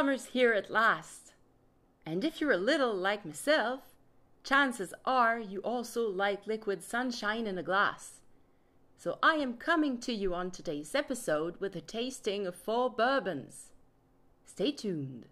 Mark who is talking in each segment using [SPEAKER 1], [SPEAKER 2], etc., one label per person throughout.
[SPEAKER 1] Summer's here at last. And if you're a little like myself, chances are you also like liquid sunshine in a glass. So I am coming to you on today's episode with a tasting of four bourbons. Stay tuned.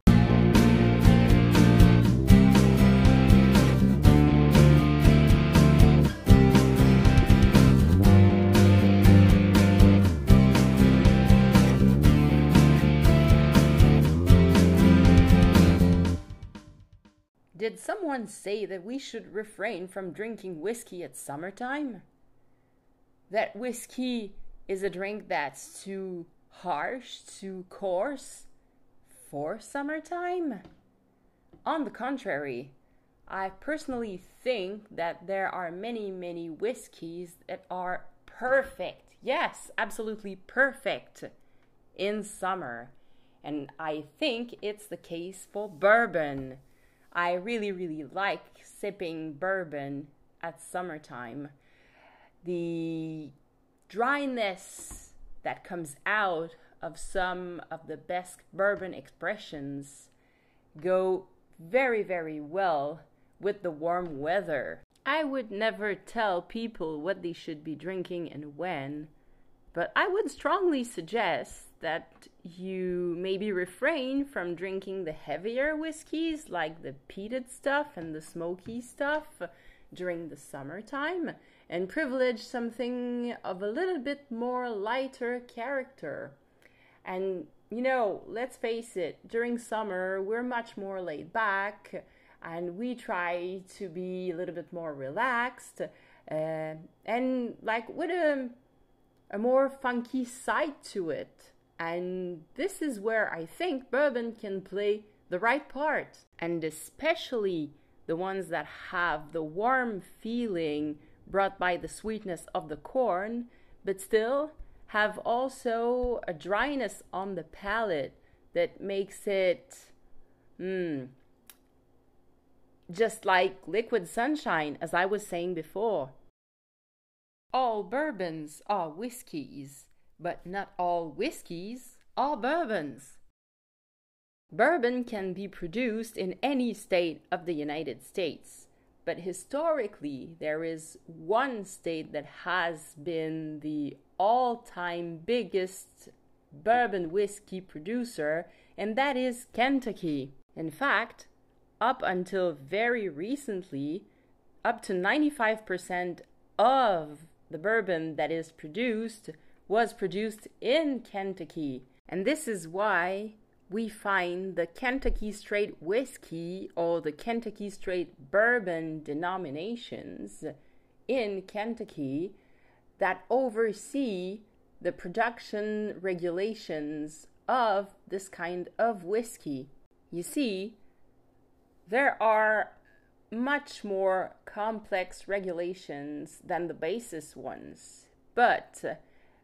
[SPEAKER 1] Did someone say that we should refrain from drinking whiskey at summertime? That whiskey is a drink that's too harsh, too coarse for summertime? On the contrary, I personally think that there are many, many whiskeys that are perfect. Yes, absolutely perfect in summer. And I think it's the case for bourbon. I really, really like sipping bourbon at summertime. The dryness that comes out of some of the best bourbon expressions go very, very well with the warm weather. I would never tell people what they should be drinking and when, but I would strongly suggest that you maybe refrain from drinking the heavier whiskeys like the peated stuff and the smoky stuff during the summertime and privilege something of a little bit more lighter character. And you know, let's face it, during summer we're much more laid back and we try to be a little bit more relaxed uh, and like with a, a more funky side to it. And this is where I think bourbon can play the right part. And especially the ones that have the warm feeling brought by the sweetness of the corn, but still have also a dryness on the palate that makes it mm, just like liquid sunshine, as I was saying before. All bourbons are whiskies but not all whiskies are bourbons. Bourbon can be produced in any state of the United States, but historically there is one state that has been the all time biggest bourbon whiskey producer, and that is Kentucky. In fact, up until very recently, up to 95% of the bourbon that is produced was produced in Kentucky. And this is why we find the Kentucky Straight Whiskey or the Kentucky Straight Bourbon denominations in Kentucky that oversee the production regulations of this kind of whiskey. You see, there are much more complex regulations than the basis ones, but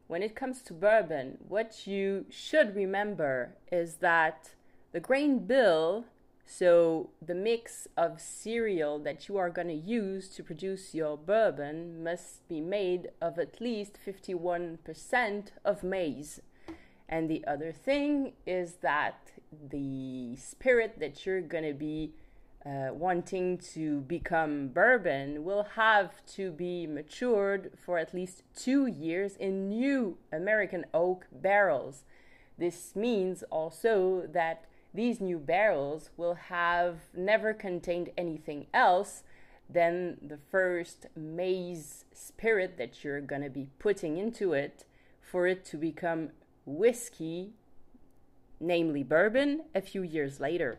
[SPEAKER 1] when it comes to bourbon, what you should remember is that the grain bill, so the mix of cereal that you are going to use to produce your bourbon, must be made of at least 51% of maize. And the other thing is that the spirit that you're going to be uh, wanting to become bourbon will have to be matured for at least two years in new American oak barrels. This means also that these new barrels will have never contained anything else than the first maize spirit that you're going to be putting into it for it to become whiskey, namely bourbon, a few years later.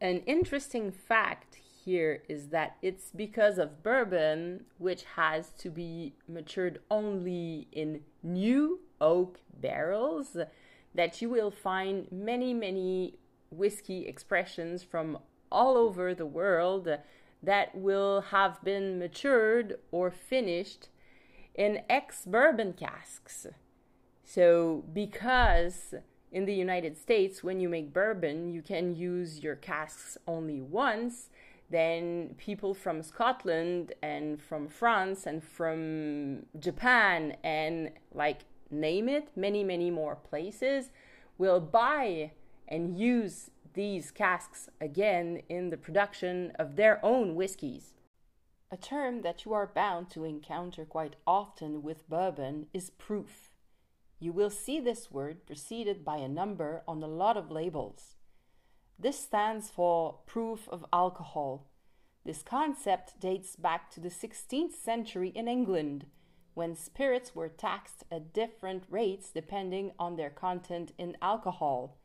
[SPEAKER 1] An interesting fact here is that it's because of bourbon, which has to be matured only in new oak barrels, that you will find many, many whiskey expressions from all over the world that will have been matured or finished in ex bourbon casks. So, because in the United States, when you make bourbon, you can use your casks only once. Then people from Scotland and from France and from Japan and like name it, many, many more places will buy and use these casks again in the production of their own whiskies. A term that you are bound to encounter quite often with bourbon is proof. You will see this word preceded by a number on a lot of labels. This stands for proof of alcohol. This concept dates back to the 16th century in England, when spirits were taxed at different rates depending on their content in alcohol.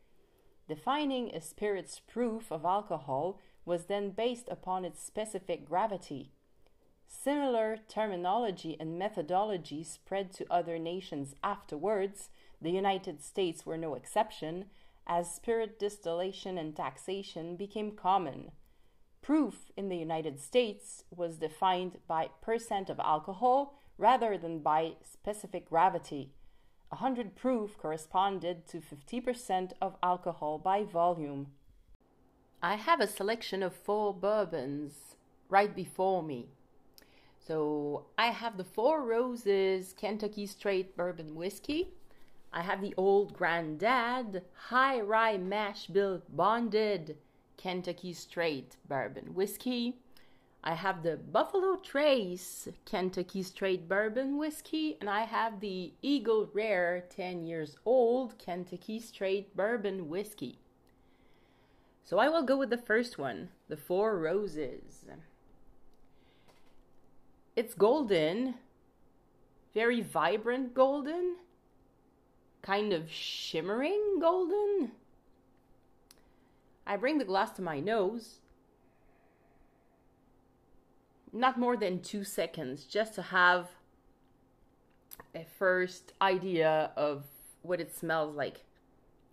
[SPEAKER 1] Defining a spirit's proof of alcohol was then based upon its specific gravity. Similar terminology and methodology spread to other nations afterwards, the United States were no exception, as spirit distillation and taxation became common. Proof in the United States was defined by percent of alcohol rather than by specific gravity. 100 proof corresponded to 50% of alcohol by volume. I have a selection of four bourbons right before me. So I have the Four Roses Kentucky Straight Bourbon Whiskey. I have the Old Grandad High Rye Mash Bill Bonded Kentucky Straight Bourbon Whiskey. I have the Buffalo Trace Kentucky Straight Bourbon Whiskey, and I have the Eagle Rare 10 years old Kentucky Straight Bourbon Whiskey. So I will go with the first one, the Four Roses. It's golden, very vibrant golden, kind of shimmering golden. I bring the glass to my nose not more than two seconds just to have a first idea of what it smells like.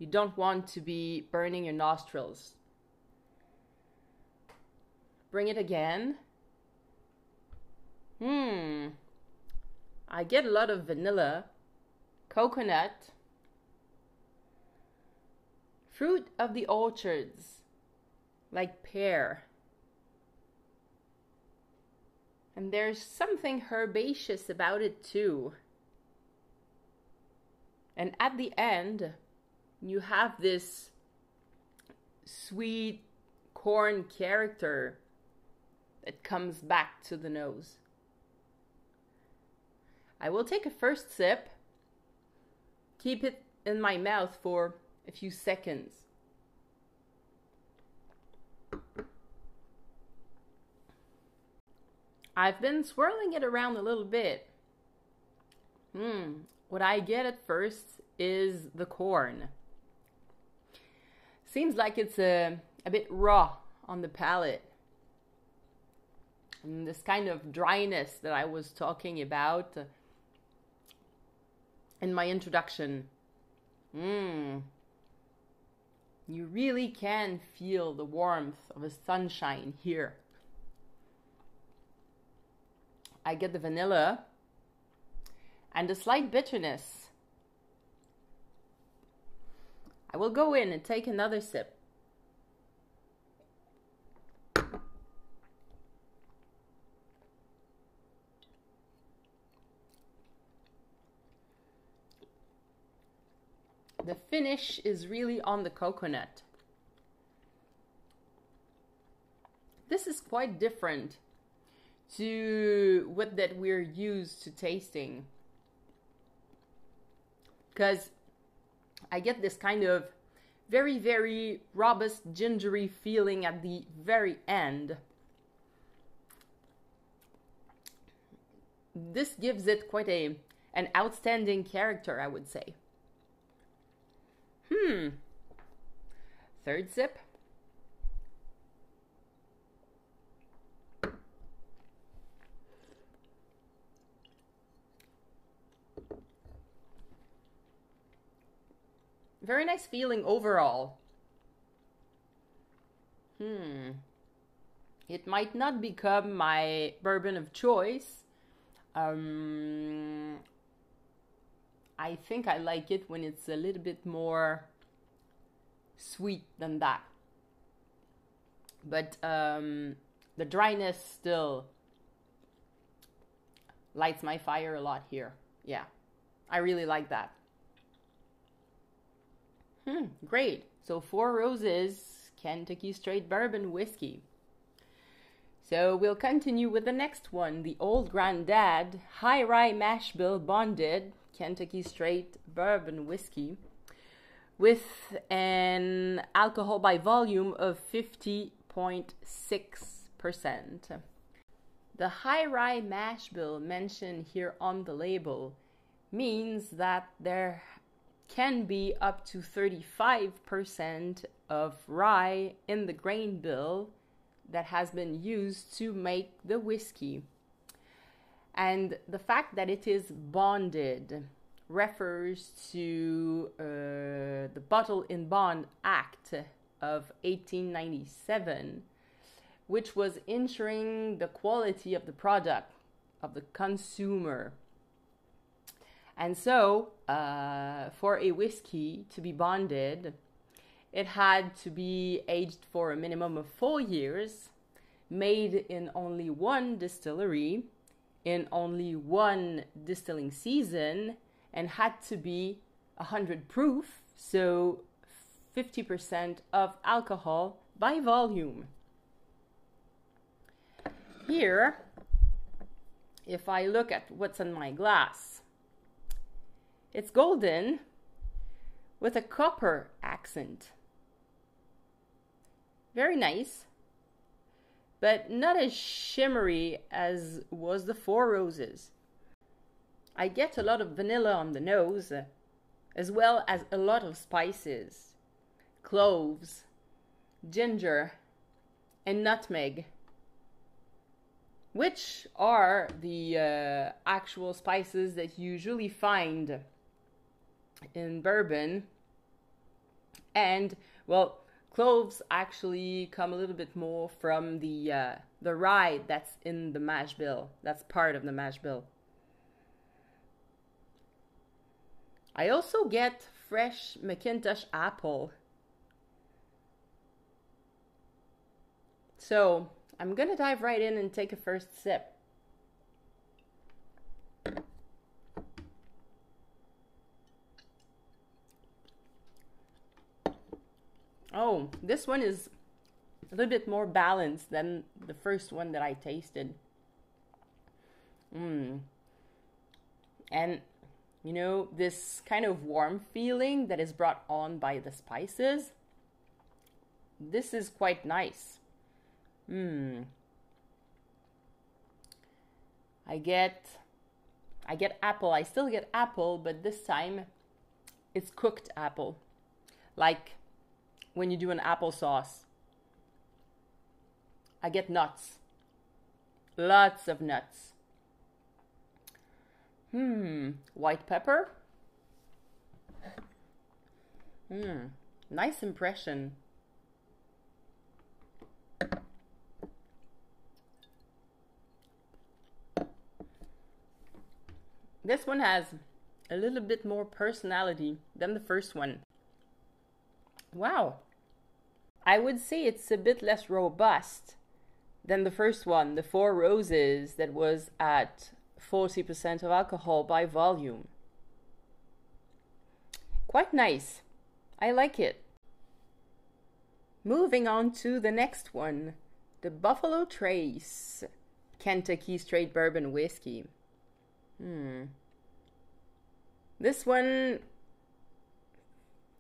[SPEAKER 1] You don't want to be burning your nostrils. Bring it again. Hmm. I get a lot of vanilla, coconut, fruit of the orchards, like pear. And there's something herbaceous about it too. And at the end, you have this sweet corn character that comes back to the nose. I will take a first sip, keep it in my mouth for a few seconds. I've been swirling it around a little bit. Hmm, what I get at first is the corn. Seems like it's a, a bit raw on the palate. And this kind of dryness that I was talking about in my introduction. Mmm. You really can feel the warmth of a sunshine here. I get the vanilla and a slight bitterness. I will go in and take another sip. The finish is really on the coconut. This is quite different to what that we're used to tasting. Because I get this kind of very, very robust, gingery feeling at the very end. This gives it quite a an outstanding character, I would say. Hmm. Third sip. Very nice feeling overall. Hmm. It might not become my bourbon of choice. Um, I think I like it when it's a little bit more sweet than that. But um, the dryness still lights my fire a lot here. Yeah, I really like that. Hmm, great. So Four Roses Kentucky Straight Bourbon Whiskey. So we'll continue with the next one the Old Grandad High Rye Mash Bill Bonded Kentucky Straight Bourbon Whiskey with an alcohol by volume of 50.6%. The high rye mash bill mentioned here on the label means that there can be up to 35% of rye in the grain bill that has been used to make the whiskey. And the fact that it is bonded refers to uh, the Bottle in Bond Act of 1897, which was ensuring the quality of the product of the consumer. And so, uh, for a whiskey to be bonded, it had to be aged for a minimum of four years, made in only one distillery, in only one distilling season, and had to be 100 proof, so 50% of alcohol by volume. Here, if I look at what's in my glass, it's golden with a copper accent. Very nice, but not as shimmery as was the Four Roses. I get a lot of vanilla on the nose, as well as a lot of spices cloves, ginger, and nutmeg, which are the uh, actual spices that you usually find in bourbon. And, well, cloves actually come a little bit more from the uh, the rye that's in the mash bill. That's part of the mash bill. I also get fresh McIntosh apple. So I'm to dive right in and take a first sip. Oh, this one is a little bit more balanced than the first one that I tasted. Mmm. And you know, this kind of warm feeling that is brought on by the spices. This is quite nice. Hmm. I get I get apple. I still get apple, but this time it's cooked apple. Like when you do an applesauce. I get nuts. Lots of nuts. Hmm, white pepper. Hmm, nice impression. This one has a little bit more personality than the first one. Wow. I would say it's a bit less robust than the first one, the Four Roses, that was at 40% of alcohol by volume. Quite nice. I like it. Moving on to the next one the Buffalo Trace Kentucky Straight Bourbon Whiskey. Hmm. This one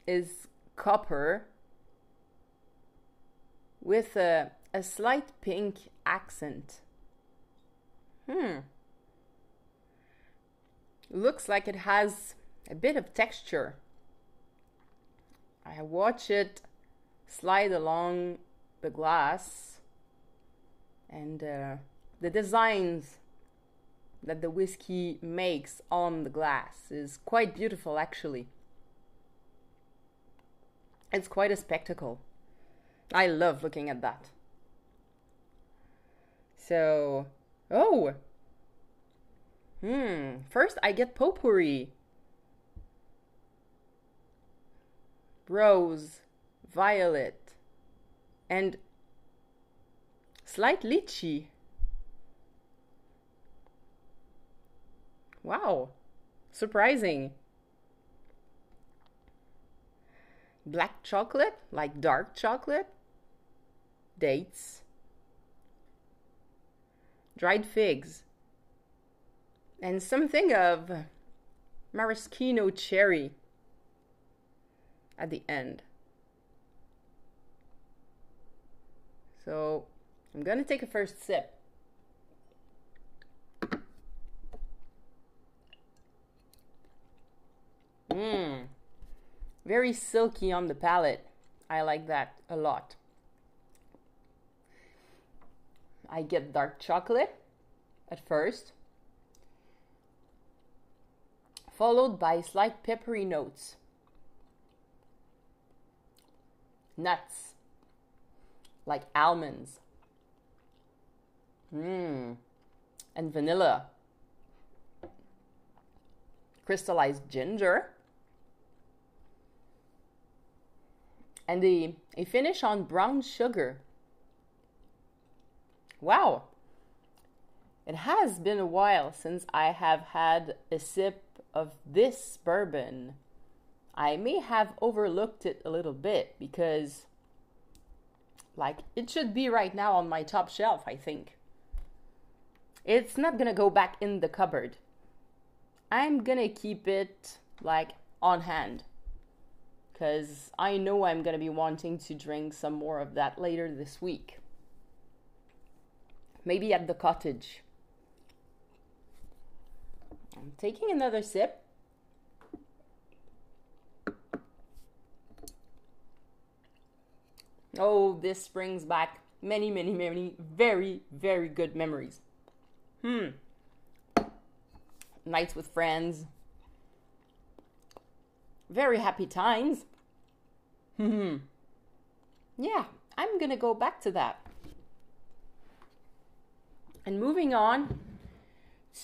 [SPEAKER 1] is copper with a, a slight pink accent. Hmm looks like it has a bit of texture. I watch it slide along the glass and uh, the designs that the whiskey makes on the glass is quite beautiful actually. It's quite a spectacle. I love looking at that. So, oh, Hmm. First, I get potpourri. Rose, violet, and slight lychee. Wow. Surprising. Black chocolate, like dark chocolate, dates, dried figs, and something of maraschino cherry at the end. So I'm going to take a first sip. Mmm. Very silky on the palate. I like that a lot. I get dark chocolate at first, followed by slight peppery notes. Nuts, like almonds. Mmm. And vanilla. Crystallized ginger. And a, a finish on brown sugar. Wow. It has been a while since I have had a sip of this bourbon. I may have overlooked it a little bit because, like, it should be right now on my top shelf, I think. It's not gonna go back in the cupboard. I'm gonna keep it, like, on hand. Because I know I'm gonna be wanting to drink some more of that later this week. Maybe at the cottage. I'm taking another sip. Oh, this brings back many, many, many very, very good memories. Hmm. Nights with friends. Very happy times. Hmm. Yeah, I'm gonna go back to that. And moving on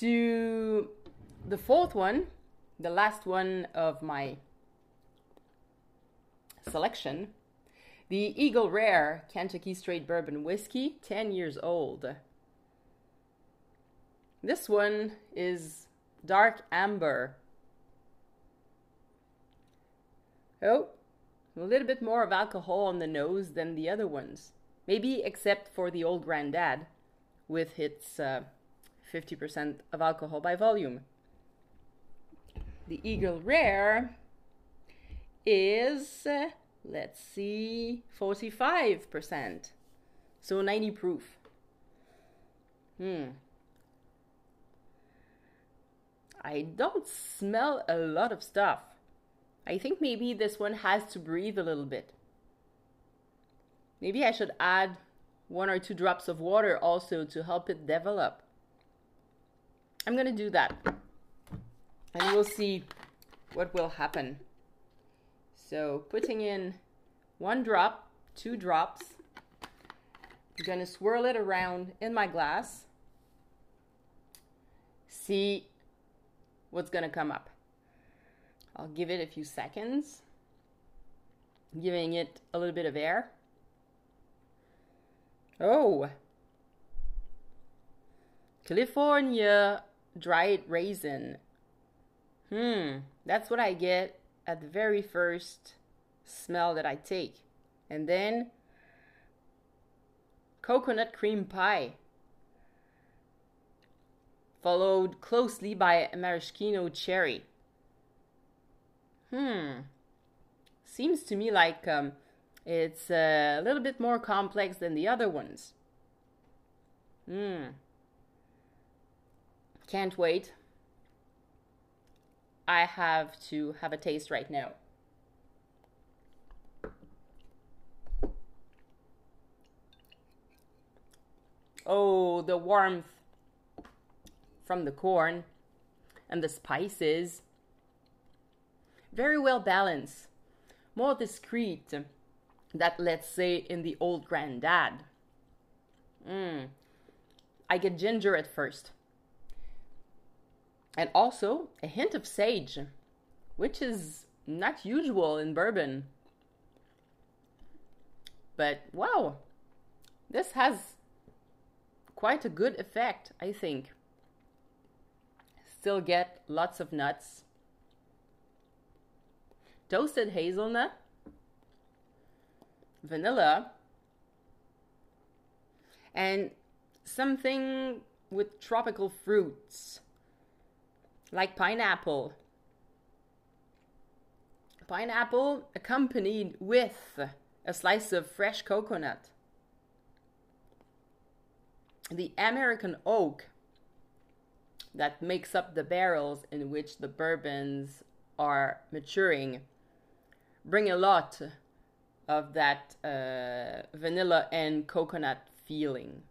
[SPEAKER 1] to the fourth one, the last one of my selection, the Eagle Rare Kentucky Straight Bourbon Whiskey, 10 years old. This one is dark amber. Oh, a little bit more of alcohol on the nose than the other ones. Maybe except for the old granddad with its uh, 50% of alcohol by volume. The Eagle Rare is, uh, let's see, 45%. So 90 proof. Hmm. I don't smell a lot of stuff. I think maybe this one has to breathe a little bit. Maybe I should add one or two drops of water also to help it develop. I'm gonna do that. And we'll see what will happen. So putting in one drop, two drops. I'm gonna swirl it around in my glass. See what's gonna come up. I'll give it a few seconds, giving it a little bit of air. Oh, California dried raisin. Hmm, that's what I get at the very first smell that I take. And then coconut cream pie, followed closely by maraschino cherry. Hmm, seems to me like um, it's a little bit more complex than the other ones. Hmm. Can't wait. I have to have a taste right now. Oh, the warmth from the corn and the spices. Very well balanced. More discreet that let's say in the old granddad. Mm. I get ginger at first. And also a hint of sage, which is not usual in bourbon. But wow, this has quite a good effect, I think. Still get lots of nuts. Toasted hazelnut vanilla, and something with tropical fruits, like pineapple. Pineapple accompanied with a slice of fresh coconut. The American oak that makes up the barrels in which the bourbons are maturing bring a lot of that uh, vanilla and coconut feeling.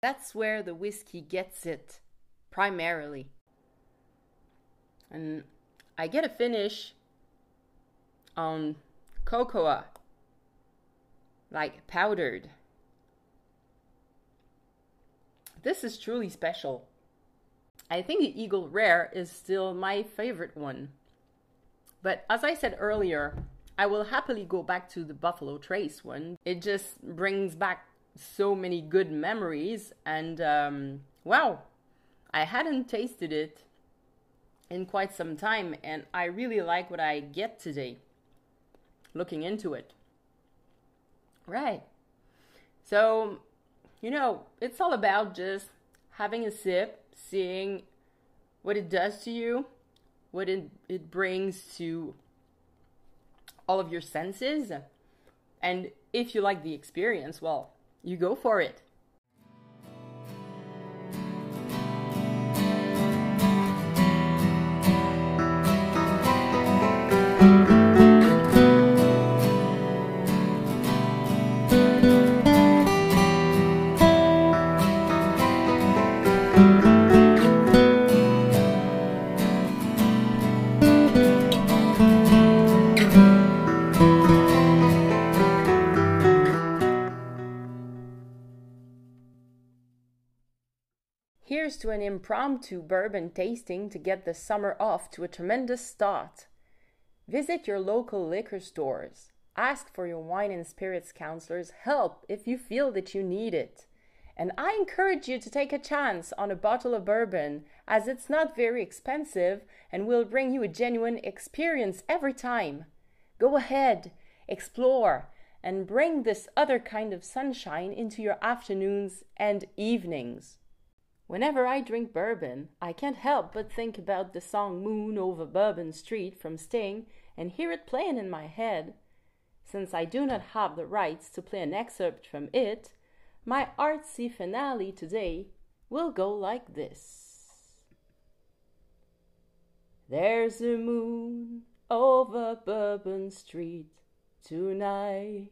[SPEAKER 1] That's where the whiskey gets it primarily. And I get a finish on cocoa, like powdered. This is truly special. I think the Eagle Rare is still my favorite one. But as I said earlier, I will happily go back to the Buffalo Trace one. It just brings back so many good memories, and um, wow, I hadn't tasted it in quite some time, and I really like what I get today looking into it. Right. So, you know, it's all about just having a sip, seeing what it does to you, what it, it brings to all of your senses. And if you like the experience, well, you go for it. To an impromptu bourbon tasting to get the summer off to a tremendous start. Visit your local liquor stores. Ask for your wine and spirits counselor's help if you feel that you need it. And I encourage you to take a chance on a bottle of bourbon, as it's not very expensive and will bring you a genuine experience every time. Go ahead, explore, and bring this other kind of sunshine into your afternoons and evenings. Whenever I drink bourbon, I can't help but think about the song Moon over Bourbon Street from Sting and hear it playing in my head. Since I do not have the rights to play an excerpt from it, my artsy finale today will go like this There's a moon over Bourbon Street tonight.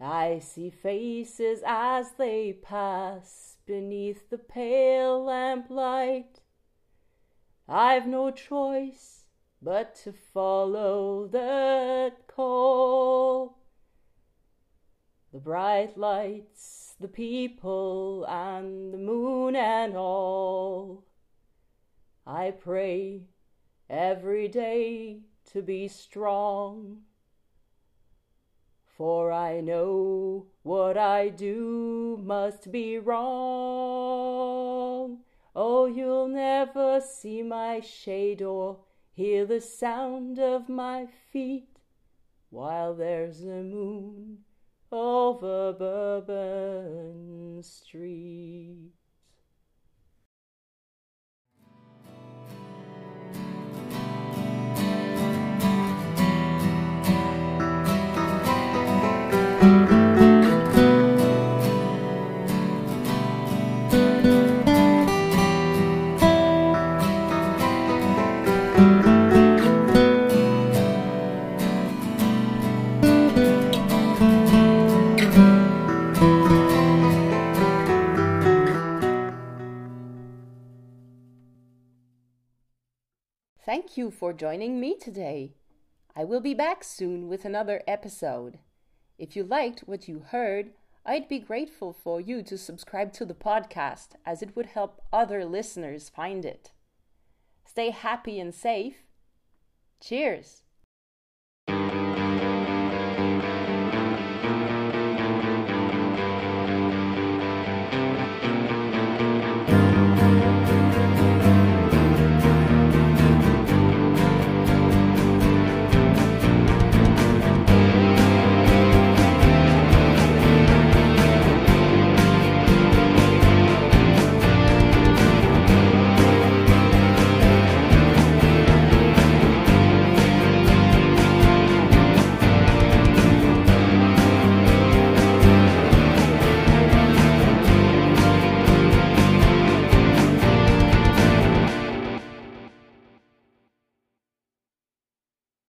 [SPEAKER 1] I see faces as they pass beneath the pale lamplight. I've no choice but to follow that call. The bright lights, the people, and the moon and all. I pray every day to be strong for I know what I do must be wrong. Oh, you'll never see my shade or hear the sound of my feet while there's a moon over Bourbon Street. You for joining me today. I will be back soon with another episode. If you liked what you heard, I'd be grateful for you to subscribe to the podcast as it would help other listeners find it. Stay happy and safe. Cheers!